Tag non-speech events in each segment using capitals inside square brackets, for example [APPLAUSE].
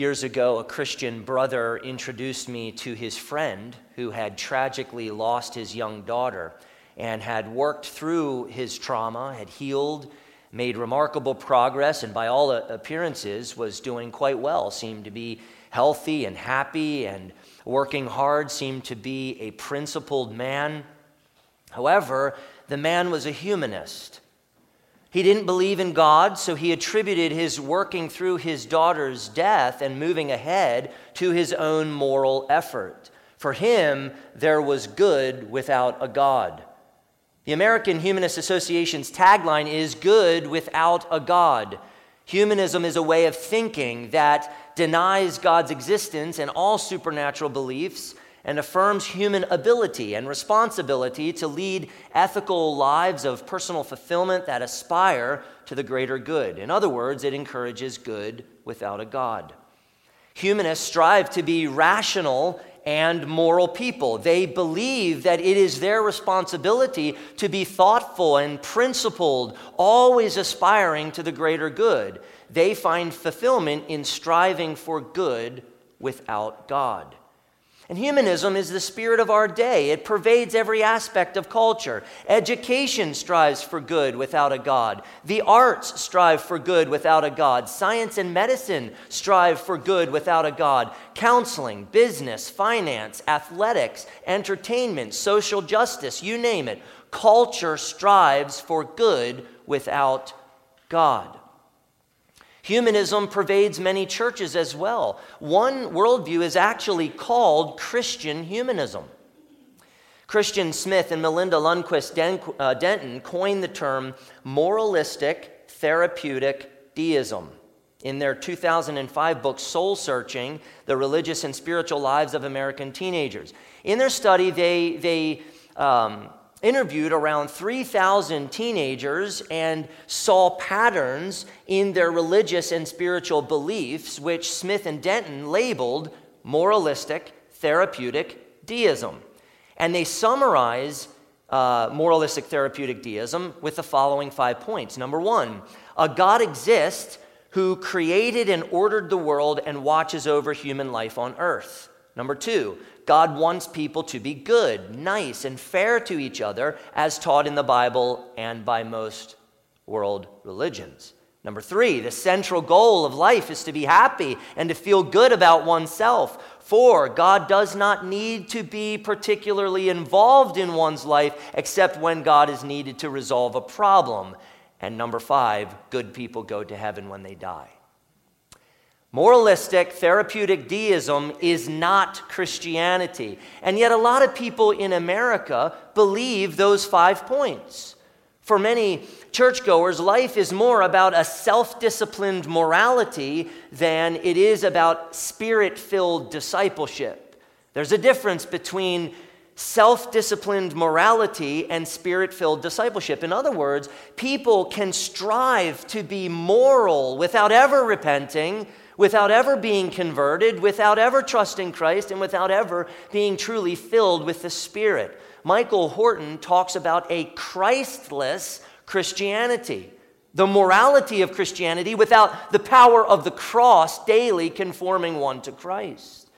Years ago, a Christian brother introduced me to his friend who had tragically lost his young daughter and had worked through his trauma, had healed, made remarkable progress, and by all appearances was doing quite well, seemed to be healthy and happy and working hard, seemed to be a principled man. However, the man was a humanist. He didn't believe in God, so he attributed his working through his daughter's death and moving ahead to his own moral effort. For him, there was good without a God. The American Humanist Association's tagline is good without a God. Humanism is a way of thinking that denies God's existence and all supernatural beliefs and affirms human ability and responsibility to lead ethical lives of personal fulfillment that aspire to the greater good. In other words, it encourages good without a God. Humanists strive to be rational and moral people. They believe that it is their responsibility to be thoughtful and principled, always aspiring to the greater good. They find fulfillment in striving for good without God. And humanism is the spirit of our day. It pervades every aspect of culture. Education strives for good without a God. The arts strive for good without a God. Science and medicine strive for good without a God. Counseling, business, finance, athletics, entertainment, social justice, you name it. Culture strives for good without God. Humanism pervades many churches as well. One worldview is actually called Christian humanism. Christian Smith and Melinda Lundquist uh, Denton coined the term moralistic therapeutic deism in their 2005 book, Soul Searching The Religious and Spiritual Lives of American Teenagers. In their study, they, they um, interviewed around 3,000 teenagers and saw patterns in their religious and spiritual beliefs, which Smith and Denton labeled moralistic, therapeutic deism. And they summarize uh, moralistic therapeutic deism with the following five points. Number one, a God exists who created and ordered the world and watches over human life on earth. Number two, God wants people to be good, nice, and fair to each other, as taught in the Bible and by most world religions. Number three, the central goal of life is to be happy and to feel good about oneself. Four, God does not need to be particularly involved in one's life except when God is needed to resolve a problem. And number five, good people go to heaven when they die. Moralistic, therapeutic deism is not Christianity. And yet, a lot of people in America believe those five points. For many churchgoers, life is more about a self disciplined morality than it is about spirit filled discipleship. There's a difference between self disciplined morality and spirit filled discipleship. In other words, people can strive to be moral without ever repenting without ever being converted, without ever trusting Christ, and without ever being truly filled with the Spirit. Michael Horton talks about a Christless Christianity, the morality of Christianity without the power of the cross daily conforming one to Christ.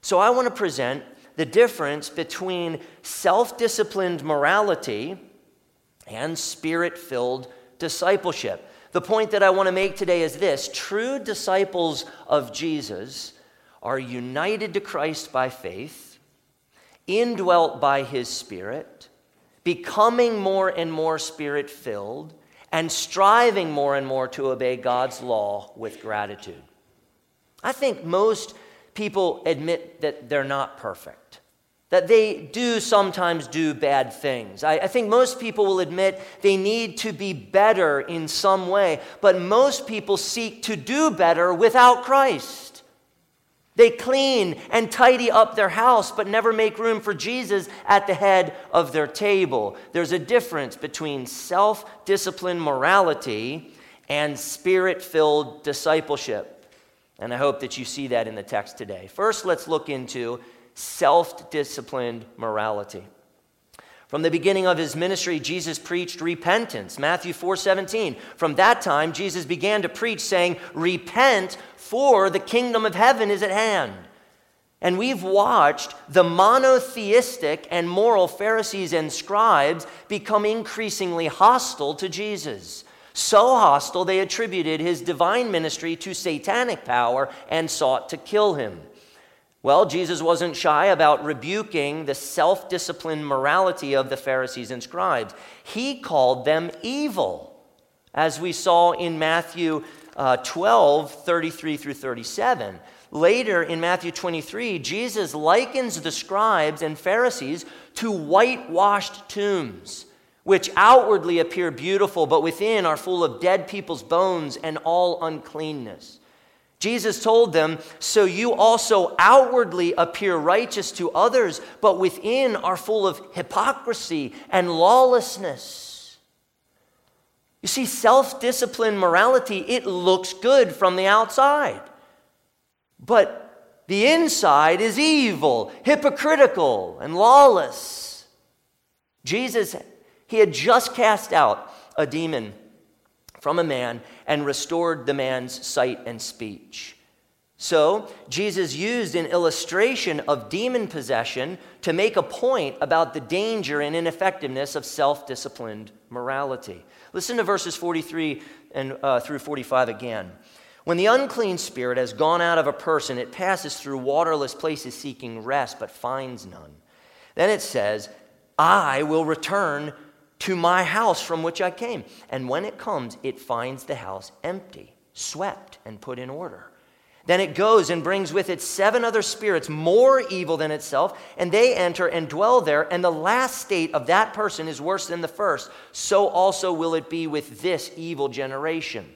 So I want to present the difference between self disciplined morality and spirit filled discipleship. The point that I want to make today is this true disciples of Jesus are united to Christ by faith, indwelt by his Spirit, becoming more and more spirit filled, and striving more and more to obey God's law with gratitude. I think most people admit that they're not perfect that they do sometimes do bad things. I, I, think most people will admit they need to be better in some way, but most people seek to do better without Christ. They clean and tidy up their house, but never make room for Jesus at the head of their table. There's a difference between self disciplined morality and spirit filled discipleship. And I hope that you see that in the text today. First, let's look into self disciplined morality. From the beginning of his ministry, Jesus preached repentance. Matthew 4 17. From that time, Jesus began to preach, saying, Repent, for the kingdom of heaven is at hand. And we've watched the monotheistic and moral Pharisees and scribes become increasingly hostile to Jesus. So hostile, they attributed his divine ministry to satanic power and sought to kill him. Well, Jesus wasn't shy about rebuking the self disciplined morality of the Pharisees and scribes. He called them evil, as we saw in Matthew uh, 12 33 through 37. Later in Matthew 23, Jesus likens the scribes and Pharisees to whitewashed tombs, which outwardly appear beautiful, but within are full of dead people's bones and all uncleanness. Jesus told them, So you also outwardly appear righteous to others, but within are full of hypocrisy and lawlessness. You see, self disciplined morality, it looks good from the outside. But the inside is evil, hypocritical, and lawless. Jesus, he had just cast out a demon from a man and restored the man's sight and speech. So, Jesus used an illustration of demon possession to make a point about the danger and ineffectiveness of self disciplined morality. Listen to verses 43 and, uh, through 45 again. When the unclean spirit has gone out of a person, it passes through waterless places seeking rest, but finds none. Then it says, I will return to my house from which I came. And when it comes, it finds the house empty, swept, and put in order. Then it goes and brings with it seven other spirits more evil than itself, and they enter and dwell there. And the last state of that person is worse than the first. So also will it be with this evil generation.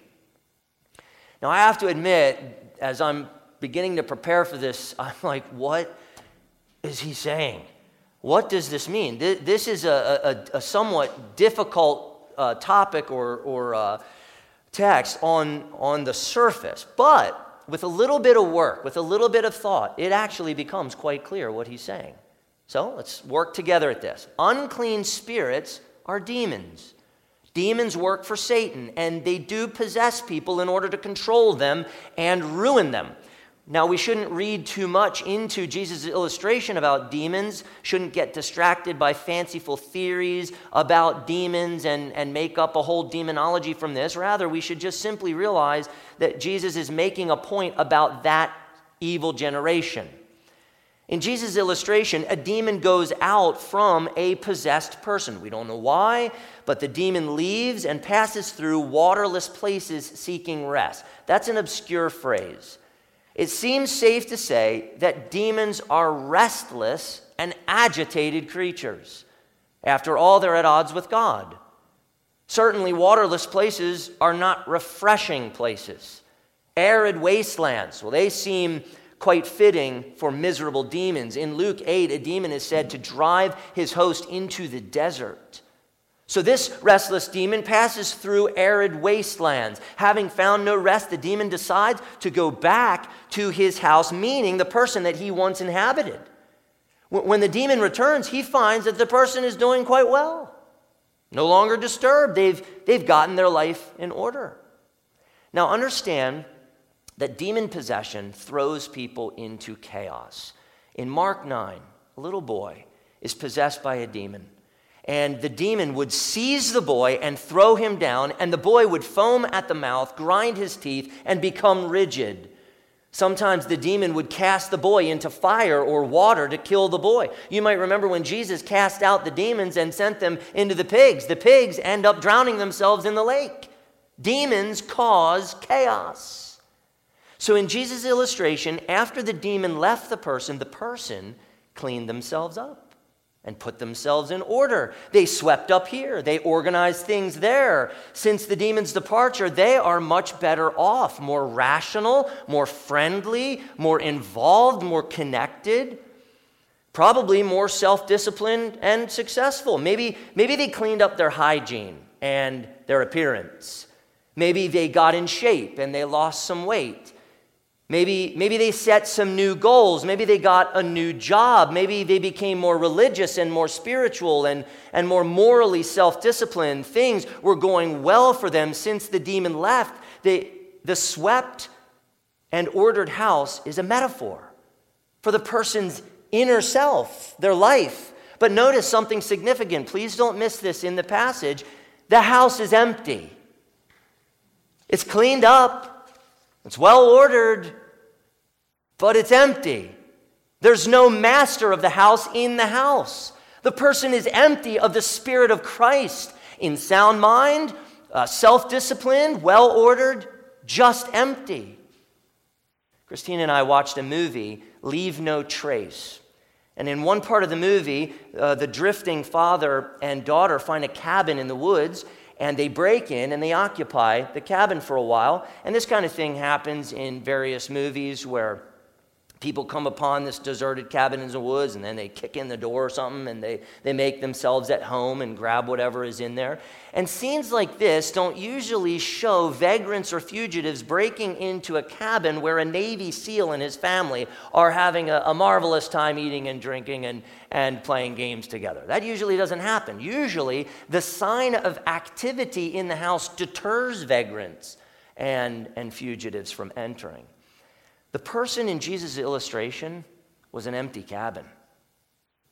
Now, I have to admit, as I'm beginning to prepare for this, [LAUGHS] I'm like, what is he saying? What does this mean? This is a, a, a somewhat difficult uh, topic or, or uh, text on, on the surface, but with a little bit of work, with a little bit of thought, it actually becomes quite clear what he's saying. So let's work together at this. Unclean spirits are demons. Demons work for Satan, and they do possess people in order to control them and ruin them. Now, we shouldn't read too much into Jesus' illustration about demons, shouldn't get distracted by fanciful theories about demons and, and make up a whole demonology from this. Rather, we should just simply realize that Jesus is making a point about that evil generation. In Jesus' illustration, a demon goes out from a possessed person. We don't know why, but the demon leaves and passes through waterless places seeking rest. That's an obscure phrase it seems safe to say that demons are restless and agitated creatures. After all, they're at odds with God. Certainly, waterless places are not refreshing places. Arid wastelands, well, they seem quite fitting for miserable demons. In Luke 8, a demon is said to drive his host into the desert. So, this restless demon passes through arid wastelands. Having found no rest, the demon decides to go back to his house, meaning the person that he once inhabited. When the demon returns, he finds that the person is doing quite well, no longer disturbed. They've, they've gotten their life in order. Now, understand that demon possession throws people into chaos. In Mark 9, a little boy is possessed by a demon and the demon would seize the boy and throw him down, and the boy would foam at the mouth, grind his teeth, and become rigid. Sometimes the demon would cast the boy into fire or water to kill the boy. You might remember when Jesus cast out the demons and sent them into the pigs. The pigs end up drowning themselves in the lake. Demons cause chaos. So, in Jesus' illustration, after the demon left the person, the person cleaned themselves up and put themselves in order. They swept up here, they organized things there. Since the demon's departure, they are much better off, more rational, more friendly, more involved, more connected. Probably more self disciplined and successful. Maybe, maybe they cleaned up their hygiene and their appearance. Maybe they got in shape and they lost some weight. Maybe, maybe they set some new goals. Maybe they got a new job. Maybe they became more religious and more spiritual and, and more morally self disciplined. Things were going well for them since the demon left. They, the swept and ordered house is a metaphor for the person's inner self, their life. But notice something significant. Please don't miss this in the passage. The house is empty, it's cleaned up. It's well ordered, but it's empty. There's no master of the house in the house. The person is empty of the Spirit of Christ, in sound mind, uh, self disciplined, well ordered, just empty. Christine and I watched a movie, Leave No Trace. And in one part of the movie, uh, the drifting father and daughter find a cabin in the woods and they break in and they occupy the cabin for a while. And this kind of thing happens in various movies where people come upon this deserted cabin in the woods and then they kick in the door or something and they, they make themselves at home and grab whatever is in there. And scenes like this don't usually show vagrants or fugitives breaking into a cabin where a Navy SEAL and his family are having a, a marvelous time eating and drinking and, and playing games together. That usually doesn't happen. Usually, the sign of activity in the house deters vagrants and, and fugitives from entering. The person in Jesus' illustration was an empty cabin,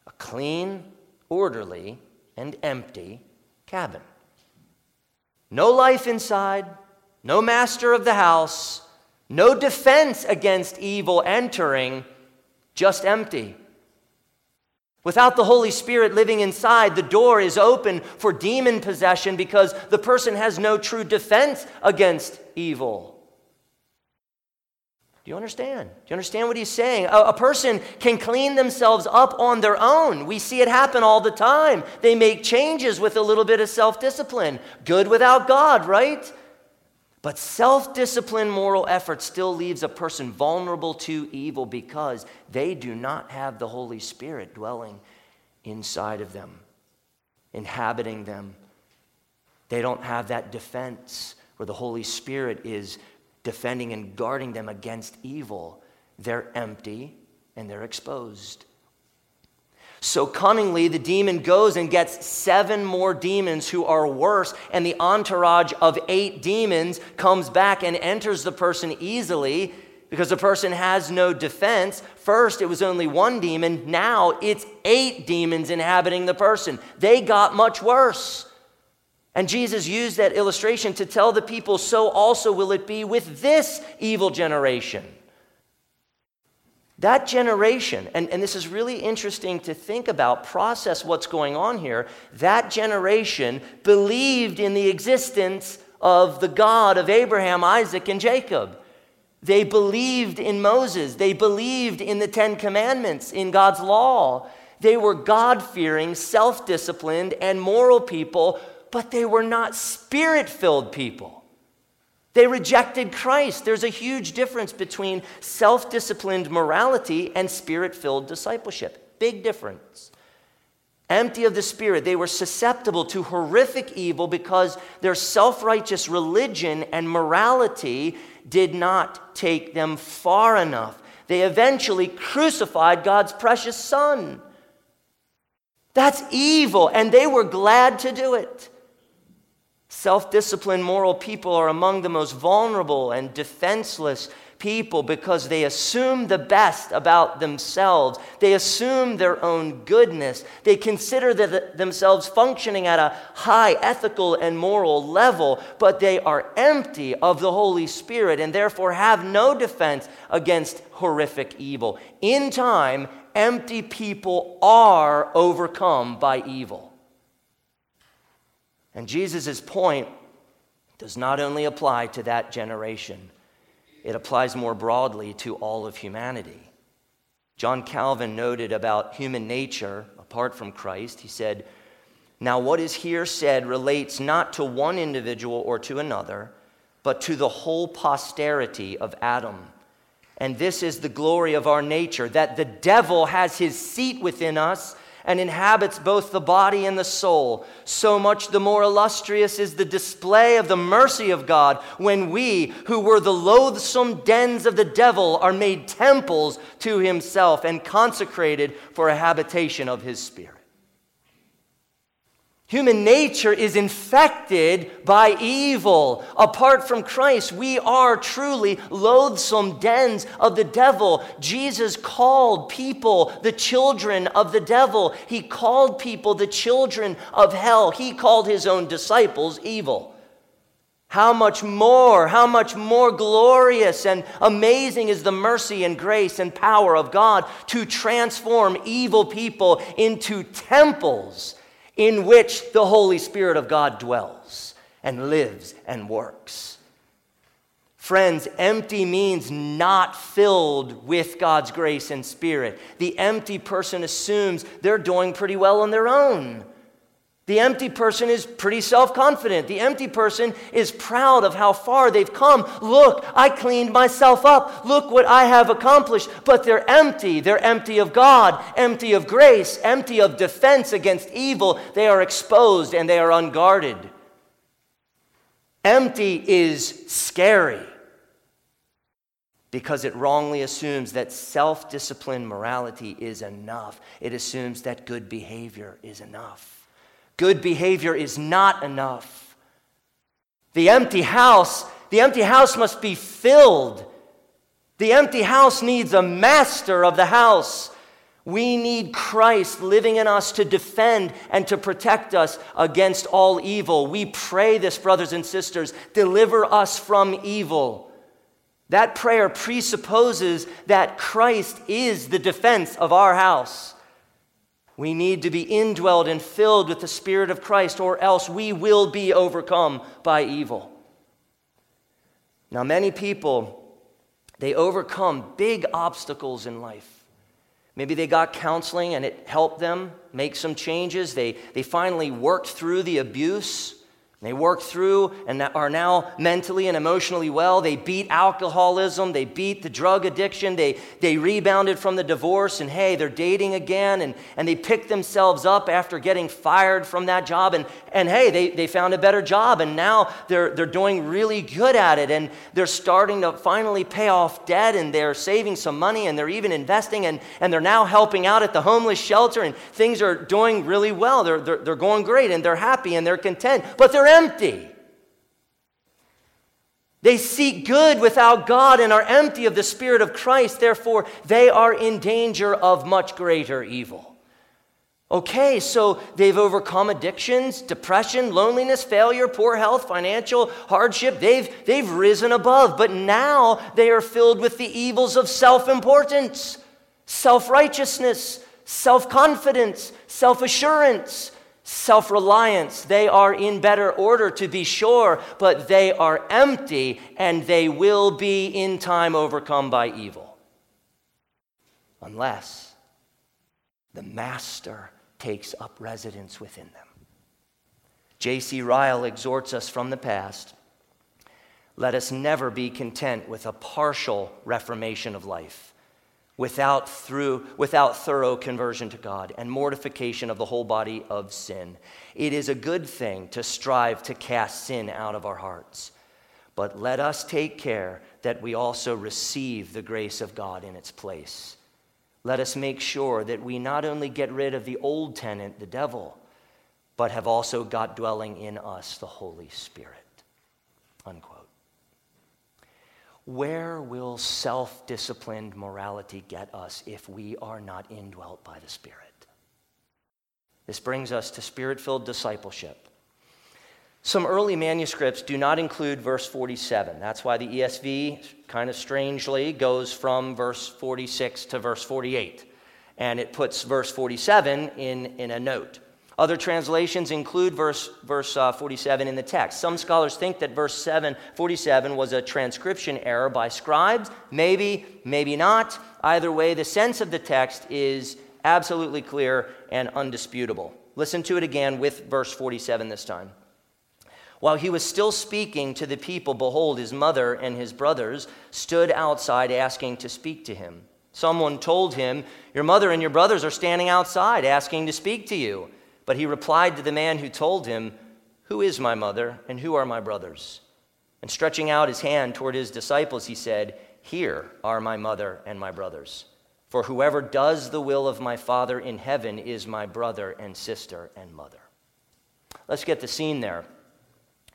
a clean, orderly, and empty cabin. No life inside, no master of the house, no defense against evil entering, just empty. Without the Holy Spirit living inside, the door is open for demon possession because the person has no true defense against evil. Do you understand? Do you understand what he's saying? A, a, person can clean themselves up on their own. We see it happen all the time. They make changes with a little bit of self discipline. Good without God, right? But self discipline, moral effort still leaves a person vulnerable to evil because they do not have the Holy Spirit dwelling inside of them, inhabiting them. They don't have that defense where the Holy Spirit is defending and guarding them against evil, they're empty and they're exposed. So cunningly, the demon goes and gets seven more demons who are worse, and the entourage of eight demons comes back and enters the person easily because the person has no defense. First, it was only one demon, now it's eight demons inhabiting the person. They got much worse. And Jesus used that illustration to tell the people, so also will it be with this evil generation. That generation, and, and this is really interesting to think about, process what's going on here. That generation believed in the existence of the God of Abraham, Isaac, and Jacob. They believed in Moses. They believed in the Ten Commandments, in God's law. They were God fearing, self disciplined, and moral people but they were not spirit filled people. They rejected Christ. There's a huge difference between self disciplined morality and spirit filled discipleship. Big difference. Empty of the Spirit, they were susceptible to horrific evil because their self righteous religion and morality did not take them far enough. They eventually crucified God's precious Son. That's evil, and they were glad to do it. Self disciplined, moral people are among the most vulnerable and defenseless people because they assume the best about themselves. They assume their own goodness. They consider themselves functioning at a high ethical and moral level, but they are empty of the Holy Spirit and therefore have no defense against horrific evil. In time, empty people are overcome by evil. And Jesus' point does not only apply to that generation, it applies more broadly to all of humanity. John Calvin noted about human nature apart from Christ, he said, Now, what is here said relates not to one individual or to another, but to the whole posterity of Adam. And this is the glory of our nature, that the devil has his seat within us and inhabits both the body and the soul. So much the more illustrious is the display of the mercy of God when we, who were the loathsome dens of the devil, are made temples to himself and consecrated for a habitation of his spirit. Human nature is infected by evil. Apart from Christ, we are truly loathsome dens of the devil. Jesus called people the children of the devil. He called people the children of hell. He called his own disciples evil. How much more, how much more glorious and amazing is the mercy and grace and power of God to transform evil people into temples in which the Holy Spirit of God dwells and lives and works. Friends, empty means not filled with God's grace and spirit. The empty person assumes they're doing pretty well on their own. The empty person is pretty self confident. The empty person is proud of how far they've come. Look, I cleaned myself up. Look what I have accomplished. But they're empty. They're empty of God, empty of grace, empty of defense against evil. They are exposed and they are unguarded. Empty is scary because it wrongly assumes that self disciplined morality is enough, it assumes that good behavior is enough. Good behavior is not enough. The empty house, the empty house must be filled. The empty house needs a master of the house. We need Christ living in us to defend and to protect us against all evil. We pray this, brothers and sisters, deliver us from evil. That prayer presupposes that Christ is the defense of our house. We need to be indwelled and filled with the Spirit of Christ, or else we will be overcome by evil. Now, many people, they overcome big obstacles in life. Maybe they got counseling and it helped them make some changes. They, they finally worked through the abuse. They work through and are now mentally and emotionally well. They beat alcoholism. They beat the drug addiction. They, they rebounded from the divorce and hey, they're dating again. And, and they pick themselves up after getting fired from that job. And, and hey, they, they found a better job and now they're, they're doing really good at it. And they're starting to finally pay off debt and they're saving some money and they're even investing and, and they're now helping out at the homeless shelter and things are doing really well. They're, they're, they're going great and they're happy and they're content. But they're empty. They seek good without God and are empty of the Spirit of Christ. Therefore, they are in danger of much greater evil. Okay, so they've overcome addictions, depression, loneliness, failure, poor health, financial hardship. They've, they've risen above, but now they are filled with the evils of self importance, self righteousness, self confidence, self assurance, self reliance. They are in better order, to be sure, but they are empty and they will be in time overcome by evil. Unless the Master takes up residence within them. J.C. Ryle exhorts us from the past let us never be content with a partial reformation of life without, through, without thorough conversion to God and mortification of the whole body of sin. It is a good thing to strive to cast sin out of our hearts. But let us take care that we also receive the grace of God in its place. Let us make sure that we not only get rid of the old tenant, the devil, but have also got dwelling in us the Holy Spirit. Unquote. Where will self disciplined morality get us if we are not indwelt by the Spirit? This brings us to spirit filled discipleship. Some early manuscripts do not include verse 47. That's why the ESV, kind of strangely, goes from verse 46 to verse 48. And it puts verse 47 in, in a note. Other translations include verse, verse uh, 47 in the text. Some scholars think that verse 7, 47 was a transcription error by scribes. Maybe, maybe not. Either way, the sense of the text is absolutely clear and undisputable. Listen to it again with verse 47 this time. While he was still speaking to the people, behold, his mother and his brothers stood outside asking to speak to him. Someone told him, Your mother and your brothers are standing outside asking to speak to you. But he replied to the man who told him, Who is my mother and who are my brothers? And stretching out his hand toward his disciples, he said, Here are my mother and my brothers. For whoever does the will of my Father in heaven is my brother and sister and mother. Let's get the scene there.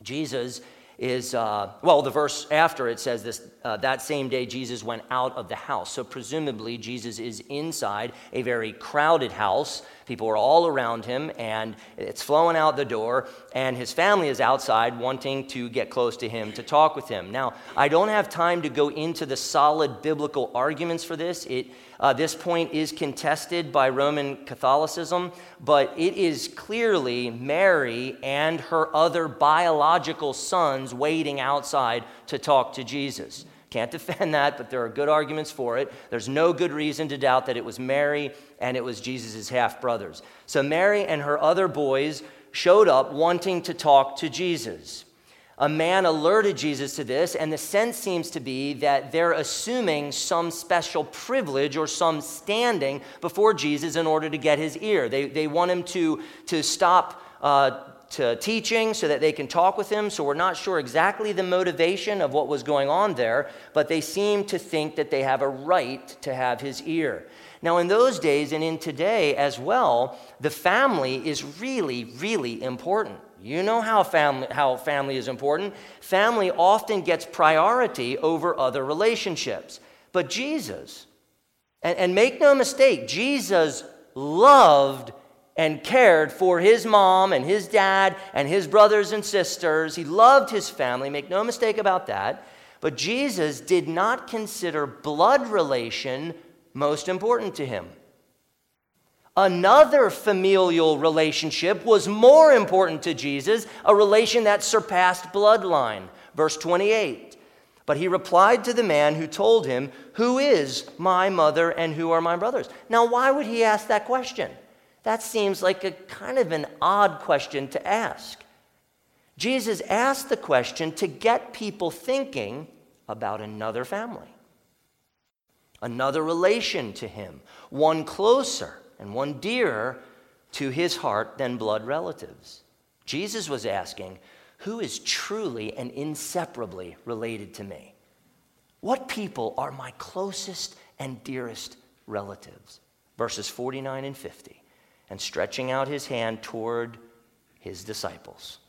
Jesus is, uh, well, the verse after it says this uh, that same day Jesus went out of the house. So presumably Jesus is inside a very crowded house. People are all around him, and it's flowing out the door, and his family is outside wanting to get close to him to talk with him. Now, I don't have time to go into the solid biblical arguments for this. It, uh, this point is contested by Roman Catholicism, but it is clearly Mary and her other biological sons waiting outside to talk to Jesus. Can't defend that, but there are good arguments for it. There's no good reason to doubt that it was Mary and it was Jesus' half brothers. So Mary and her other boys showed up wanting to talk to Jesus. A man alerted Jesus to this, and the sense seems to be that they're assuming some special privilege or some standing before Jesus in order to get his ear. They, they want him to, to stop uh, to teaching so that they can talk with him. So we're not sure exactly the motivation of what was going on there, but they seem to think that they have a right to have his ear. Now, in those days and in today as well, the family is really, really important. You know how family, how family is important. Family often gets priority over other relationships. But Jesus, and, and make no mistake, Jesus loved and cared for his mom and his dad and his brothers and sisters. He loved his family, make no mistake about that. But Jesus did not consider blood relation most important to him. Another familial relationship was more important to Jesus, a relation that surpassed bloodline. Verse 28. But he replied to the man who told him, Who is my mother and who are my brothers? Now, why would he ask that question? That seems like a kind of an odd question to ask. Jesus asked the question to get people thinking about another family, another relation to him, one closer and one dearer to his heart than blood relatives. Jesus was asking, Who is truly and inseparably related to me? What people are my closest and dearest relatives? Verses 49 and 50 and stretching out his hand toward his disciples.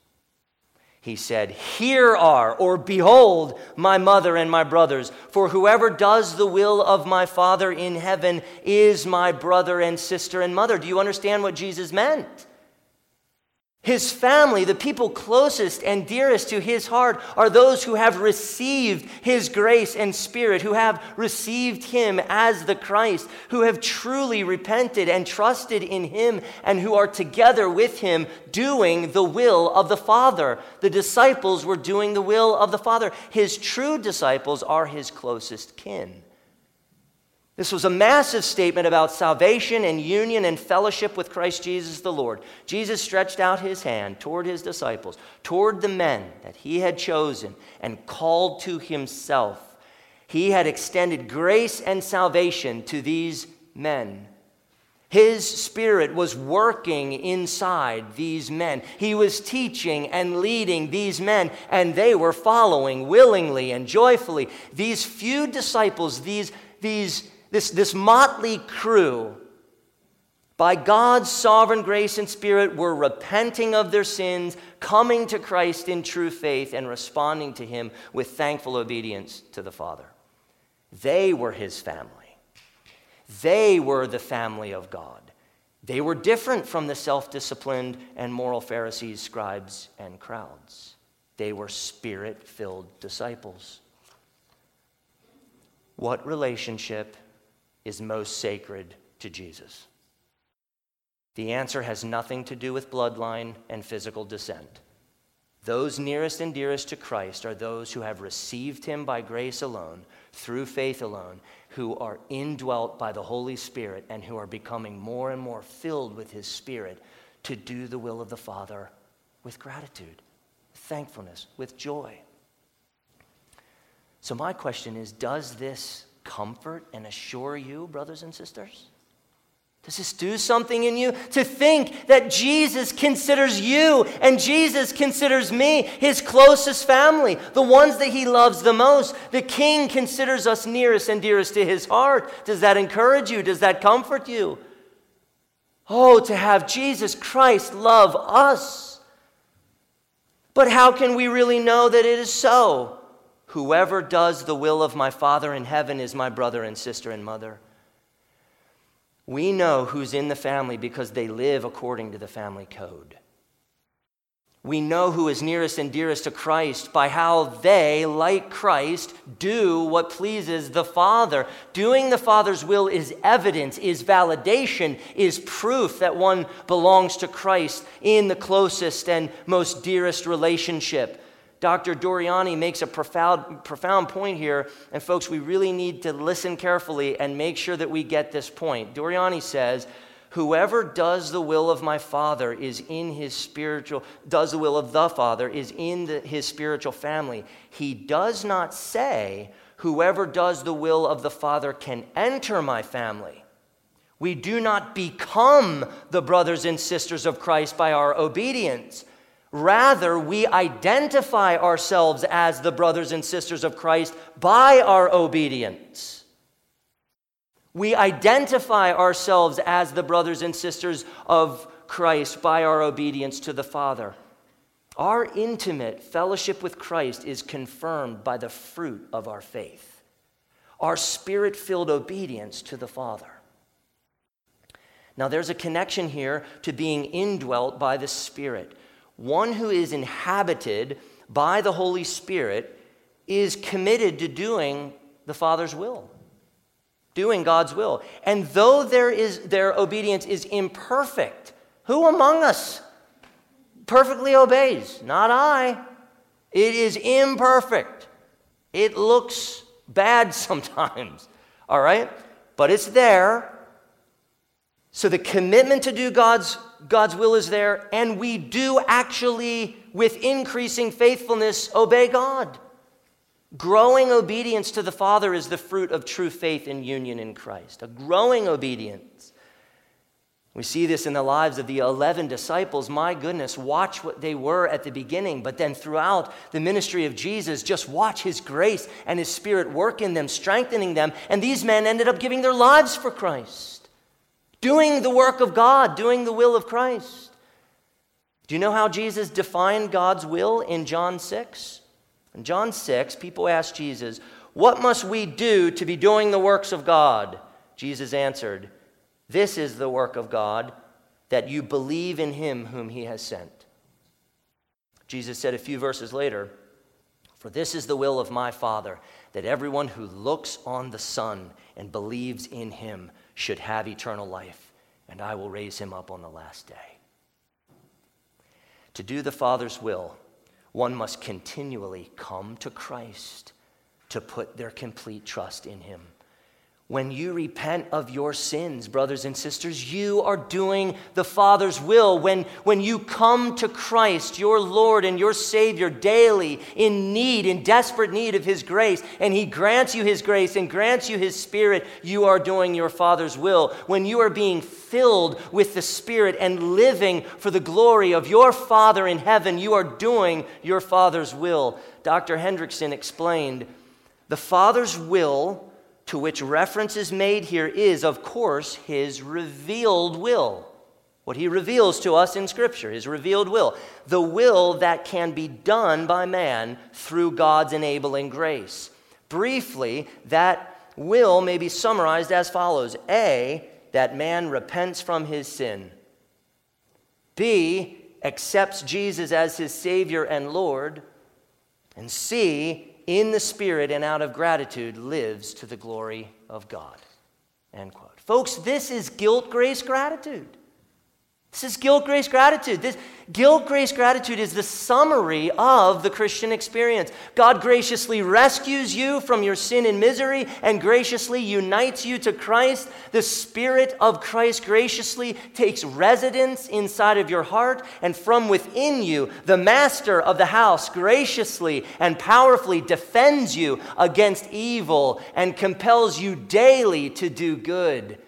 He said, Here are, or behold, my mother and my brothers, for whoever does the will of my Father in heaven is my brother and sister and mother. Do you understand what Jesus meant? His family, the people closest and dearest to his heart, are those who have received his grace and spirit, who have received him as the Christ, who have truly repented and trusted in him, and who are together with him doing the will of the Father. The disciples were doing the will of the Father. His true disciples are his closest kin. This was a massive statement about salvation and union and fellowship with Christ Jesus the Lord. Jesus stretched out his hand toward his disciples, toward the men that he had chosen and called to himself. He had extended grace and salvation to these men. His spirit was working inside these men. He was teaching and leading these men, and they were following willingly and joyfully. These few disciples, these, these this, this motley crew, by God's sovereign grace and spirit, were repenting of their sins, coming to Christ in true faith, and responding to Him with thankful obedience to the Father. They were His family. They were the family of God. They were different from the self disciplined and moral Pharisees, scribes, and crowds. They were spirit filled disciples. What relationship is most sacred to Jesus? The answer has nothing to do with bloodline and physical descent. Those nearest and dearest to Christ are those who have received him by grace alone, through faith alone, who are indwelt by the Holy Spirit and who are becoming more and more filled with his Spirit to do the will of the Father with gratitude, thankfulness, with joy. So, my question is Does this comfort and assure you, brothers and sisters? Does this do something in you? To think that Jesus considers you and Jesus considers me his closest family, the ones that he loves the most. The King considers us nearest and dearest to his heart. Does that encourage you? Does that comfort you? Oh, to have Jesus Christ love us. But how can we really know that it is so? Whoever does the will of my Father in heaven is my brother and sister and mother. We know who's in the family because they live according to the family code. We know who is nearest and dearest to Christ by how they, like Christ, do what pleases the Father. Doing the Father's will is evidence, is validation, is proof that one belongs to Christ in the closest and most dearest relationship. Dr. Doriani makes a profound, profound point here, and folks, we really need to listen carefully and make sure that we get this point. Doriani says, Whoever does the will of my Father is in his spiritual, does the will of the Father is in the, his spiritual family. He does not say, Whoever does the will of the Father can enter my family. We do not become the brothers and sisters of Christ by our obedience. Rather, we identify ourselves as the brothers and sisters of Christ by our obedience. We identify ourselves as the brothers and sisters of Christ by our obedience to the Father. Our intimate fellowship with Christ is confirmed by the fruit of our faith, our spirit filled obedience to the Father. Now, there's a connection here to being indwelt by the Spirit one who is inhabited by the Holy Spirit is committed to doing the Father's will, doing God's will. And though there is, their obedience is imperfect, who among us perfectly obeys? Not I. It is imperfect. It looks bad [LAUGHS] sometimes, all right? But it's there. So the commitment to do God's God's will is there, and we do actually, with increasing faithfulness, obey God. Growing obedience to the Father is the fruit of true faith and union in Christ. A growing obedience. We see this in the lives of the 11 disciples. My goodness, watch what they were at the beginning, but then throughout the ministry of Jesus, just watch his grace and his spirit work in them, strengthening them. And these men ended up giving their lives for Christ doing the work of God, doing the will of Christ. Do you know how Jesus defined God's will in John 6? In John 6, people asked Jesus, What must we do to be doing the works of God? Jesus answered, This is the work of God, that you believe in him whom he has sent. Jesus said a few verses later, For this is the will of my Father, that everyone who looks on the Son and believes in him should have eternal life, and I will raise him up on the last day. To do the Father's will, one must continually come to Christ to put their complete trust in him. When you repent of your sins, brothers and sisters, you are doing the Father's will. When, when you come to Christ, your Lord and your Savior, daily in need, in desperate need of His grace, and He grants you His grace and grants you His Spirit, you are doing your Father's will. When you are being filled with the Spirit and living for the glory of your Father in heaven, you are doing your Father's will. Dr. Hendriksen explained the Father's will to which reference is made here is, of course, his revealed will. What he reveals to us in Scripture, his revealed will. The will that can be done by man through God's enabling grace. Briefly, that will may be summarized as follows A, that man repents from his sin. B, accepts Jesus as his Savior and Lord. And C, in the Spirit and out of gratitude lives to the glory of God. End quote. Folks, this is guilt, grace, gratitude. This is guilt, grace, gratitude. This guilt, grace, gratitude is the summary of the Christian experience. God graciously rescues you from your sin and misery and graciously unites you to Christ. The Spirit of Christ graciously takes residence inside of your heart, and from within you, the master of the house graciously and powerfully defends you against evil and compels you daily to do good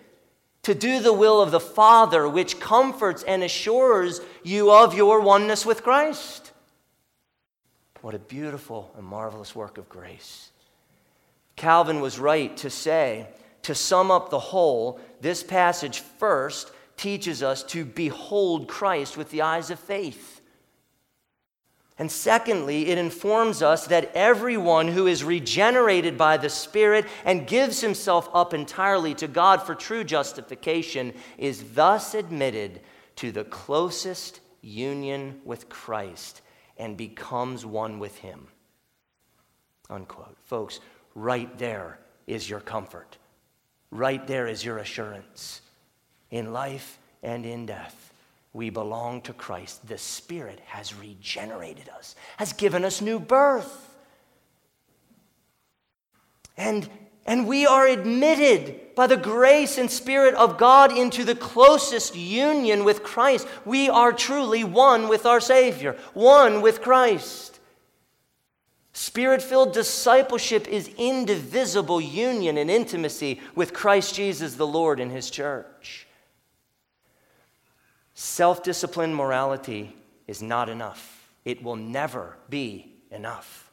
to do the will of the Father, which comforts and assures you of your oneness with Christ. What a beautiful and marvelous work of grace. Calvin was right to say, to sum up the whole, this passage first teaches us to behold Christ with the eyes of faith. And secondly, it informs us that everyone who is regenerated by the Spirit and gives himself up entirely to God for true justification is thus admitted to the closest union with Christ and becomes one with Him. Unquote. Folks, right there is your comfort. Right there is your assurance in life and in death we belong to Christ. The Spirit has regenerated us, has given us new birth. And, and we are admitted by the grace and Spirit of God into the closest union with Christ. We are truly one with our Savior, one with Christ. Spirit filled discipleship is indivisible union and intimacy with Christ Jesus the Lord and His church. Self disciplined morality is not enough. It will never be enough.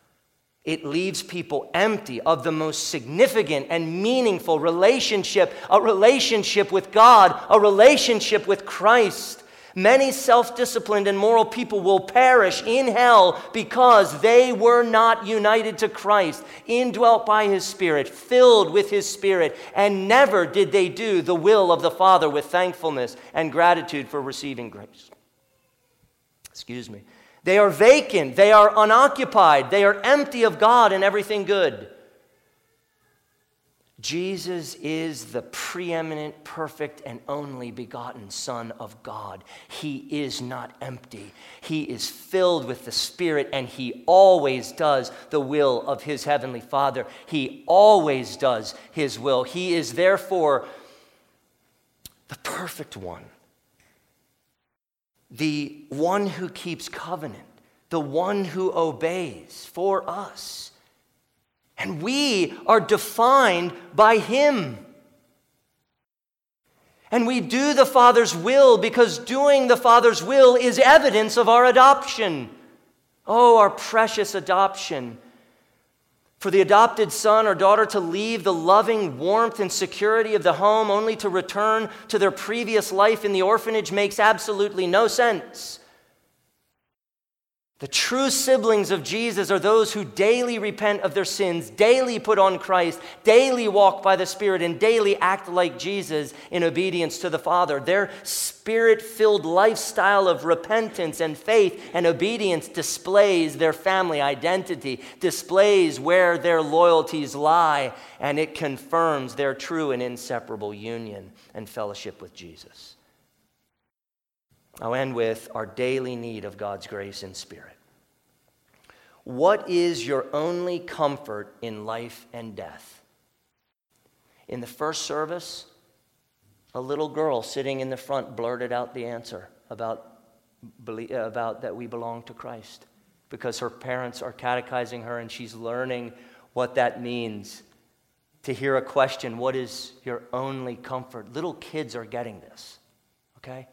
It leaves people empty of the most significant and meaningful relationship a relationship with God, a relationship with Christ. Many self disciplined and moral people will perish in hell because they were not united to Christ, indwelt by His Spirit, filled with His Spirit, and never did they do the will of the Father with thankfulness and gratitude for receiving grace. Excuse me. They are vacant, they are unoccupied, they are empty of God and everything good. Jesus is the preeminent, perfect, and only begotten Son of God. He is not empty. He is filled with the Spirit, and He always does the will of His Heavenly Father. He always does His will. He is therefore the perfect one, the one who keeps covenant, the one who obeys for us. And we are defined by Him. And we do the Father's will because doing the Father's will is evidence of our adoption. Oh, our precious adoption. For the adopted son or daughter to leave the loving warmth and security of the home only to return to their previous life in the orphanage makes absolutely no sense. The true siblings of Jesus are those who daily repent of their sins, daily put on Christ, daily walk by the Spirit, and daily act like Jesus in obedience to the Father. Their spirit filled lifestyle of repentance and faith and obedience displays their family identity, displays where their loyalties lie, and it confirms their true and inseparable union and fellowship with Jesus. I'll end with our daily need of God's grace and Spirit. What is your only comfort in life and death? In the first service, a little girl sitting in the front blurted out the answer about, about that we belong to Christ because her parents are catechizing her and she's learning what that means to hear a question what is your only comfort? Little kids are getting this, okay?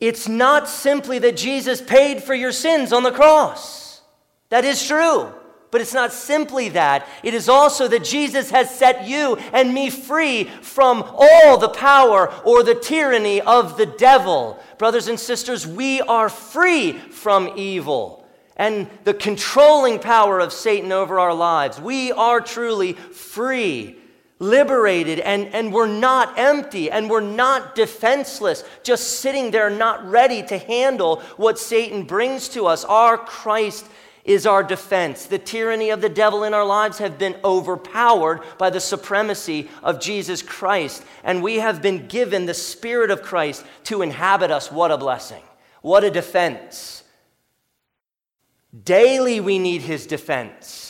It's not simply that Jesus paid for your sins on the cross. That is true. But it's not simply that. It is also that Jesus has set you and me free from all the power or the tyranny of the devil. Brothers and sisters, we are free from evil and the controlling power of Satan over our lives. We are truly free liberated and, and we're not empty and we're not defenseless, just sitting there not ready to handle what Satan brings to us. Our Christ is our defense. The tyranny of the devil in our lives have been overpowered by the supremacy of Jesus Christ, and we have been given the Spirit of Christ to inhabit us. What a blessing! What a defense. Daily we need his defense.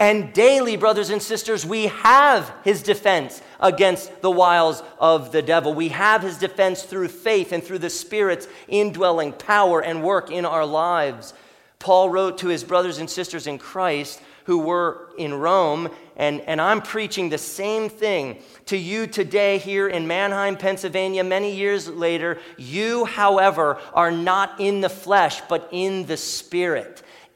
And daily, brothers and sisters, we have his defense against the wiles of the devil. We have his defense through faith and through the Spirit's indwelling power and work in our lives. Paul wrote to his brothers and sisters in Christ who were in Rome, and, and I'm preaching the same thing to you today here in Manheim, Pennsylvania, many years later. You, however, are not in the flesh, but in the Spirit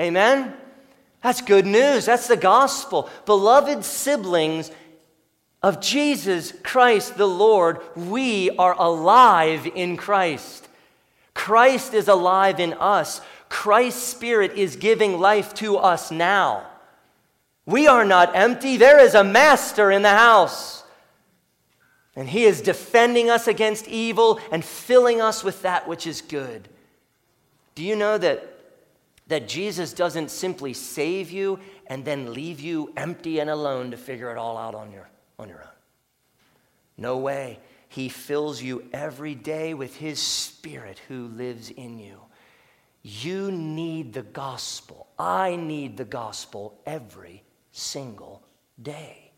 Amen? That's good news. That's the gospel. Beloved siblings of Jesus Christ the Lord, we are alive in Christ. Christ is alive in us. Christ's Spirit is giving life to us now. We are not empty. There is a master in the house. And he is defending us against evil and filling us with that which is good. Do you know that that Jesus doesn't simply save you and then leave you empty and alone to figure it all out on your, on your own. No way. He fills you every day with His Spirit who lives in you. You need the gospel. I need the gospel every single day.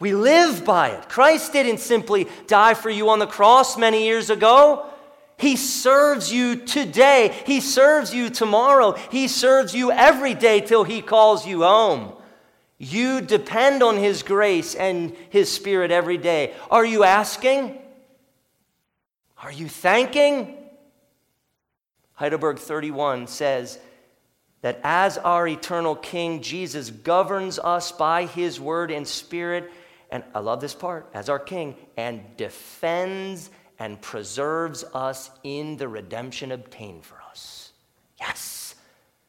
We live by it. Christ didn't simply die for you on the cross many years ago. He serves you today. He serves you tomorrow. He serves you every day till He calls you home. You depend on His grace and His Spirit every day. Are you asking? Are you thanking? Heidelberg 31 says that as our eternal King, Jesus governs us by His word and Spirit, and I love this part, as our King, and defends and preserves us in the redemption obtained for us. Yes.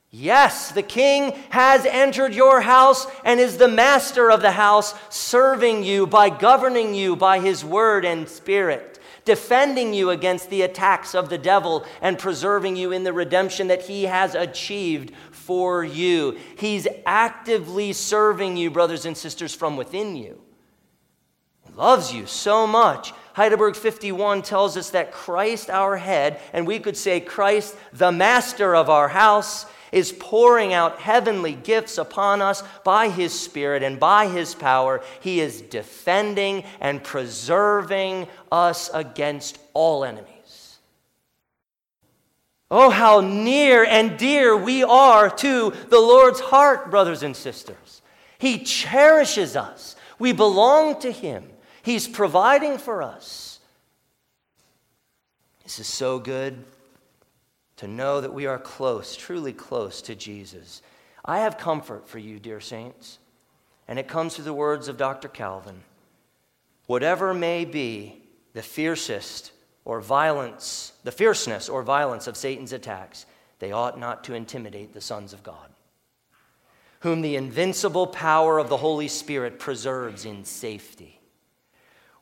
Yes, the king has entered your house and is the master of the house, serving you by governing you by his word and spirit, defending you against the attacks of the devil, and preserving you in the redemption that he has achieved for you. He's actively serving you, brothers and sisters, from within you. He loves you so much Heidelberg 51 tells us that Christ, our head, and we could say Christ, the master of our house, is pouring out heavenly gifts upon us by his Spirit and by his power. He is defending and preserving us against all enemies. Oh, how near and dear we are to the Lord's heart, brothers and sisters. He cherishes us, we belong to him. He's providing for us. This is so good to know that we are close, truly close to Jesus. I have comfort for you, dear saints, and it comes through the words of Dr. Calvin. Whatever may be the fiercest or violence, the fierceness or violence of Satan's attacks, they ought not to intimidate the sons of God, whom the invincible power of the Holy Spirit preserves in safety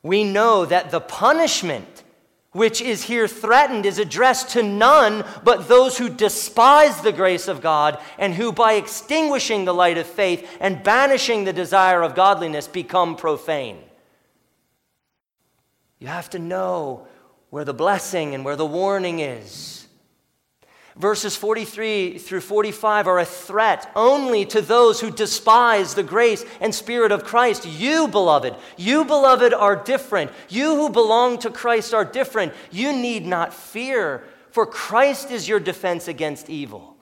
we know that the punishment which is here threatened is addressed to none but those who despise the grace of God and who, by extinguishing the light of faith and banishing the desire of godliness, become profane. You have to know where the blessing and where the warning is. Verses 43 through 45 are a threat only to those who despise the grace and spirit of Christ. You, beloved, you, beloved, are different. You who belong to Christ are different. You need not fear, for Christ is your defense against evil.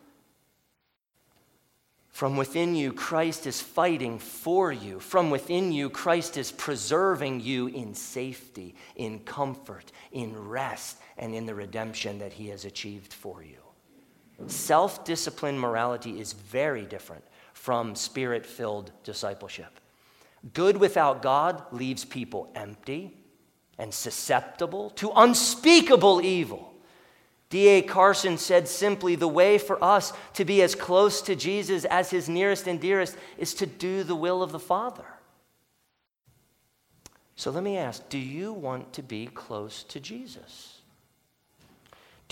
From within you, Christ is fighting for you. From within you, Christ is preserving you in safety, in comfort, in rest, and in the redemption that he has achieved for you. Self disciplined morality is very different from spirit filled discipleship. Good without God leaves people empty and susceptible to unspeakable evil. D.A. Carson said simply the way for us to be as close to Jesus as his nearest and dearest is to do the will of the Father. So let me ask do you want to be close to Jesus?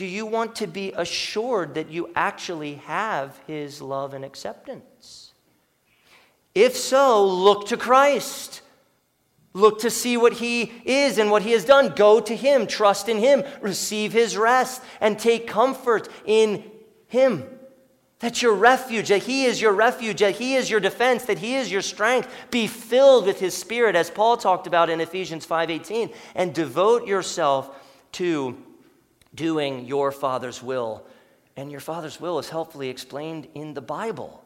Do you want to be assured that you actually have his love and acceptance? If so, look to Christ. Look to see what he is and what he has done. Go to him, trust in him, receive his rest, and take comfort in him. That's your refuge, that He is your refuge, that He is your defense, that He is your strength. Be filled with His Spirit, as Paul talked about in Ephesians 5:18, and devote yourself to doing your Father's will. And your Father's will is helpfully explained in the Bible.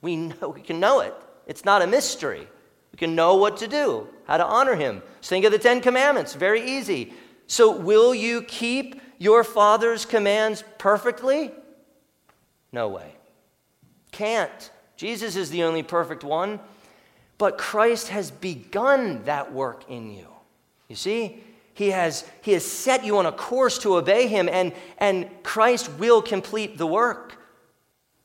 We know we can know it. It's not a mystery. We can know what to do, how to honor Him. Just think of the Ten Commandments, very easy. So, will you keep your Father's commands perfectly? No way. Can't. Jesus is the only perfect one, but Christ has begun that work in you. You see? He has, he has set you on a course to obey him, and, and Christ will complete the work.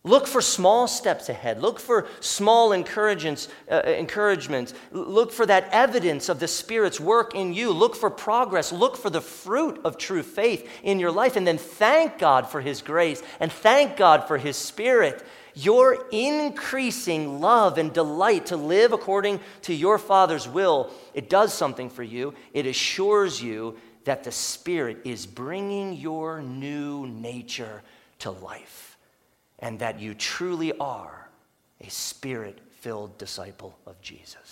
Look for small steps ahead. Look for small encouragements, uh, encouragements. Look for that evidence of the Spirit's work in you. Look for progress. Look for the fruit of true faith in your life. And then thank God for His grace and thank God for His Spirit. Your increasing love and delight to live according to your Father's will, it does something for you. It assures you that the Spirit is bringing your new nature to life and that you truly are a spirit filled disciple of Jesus.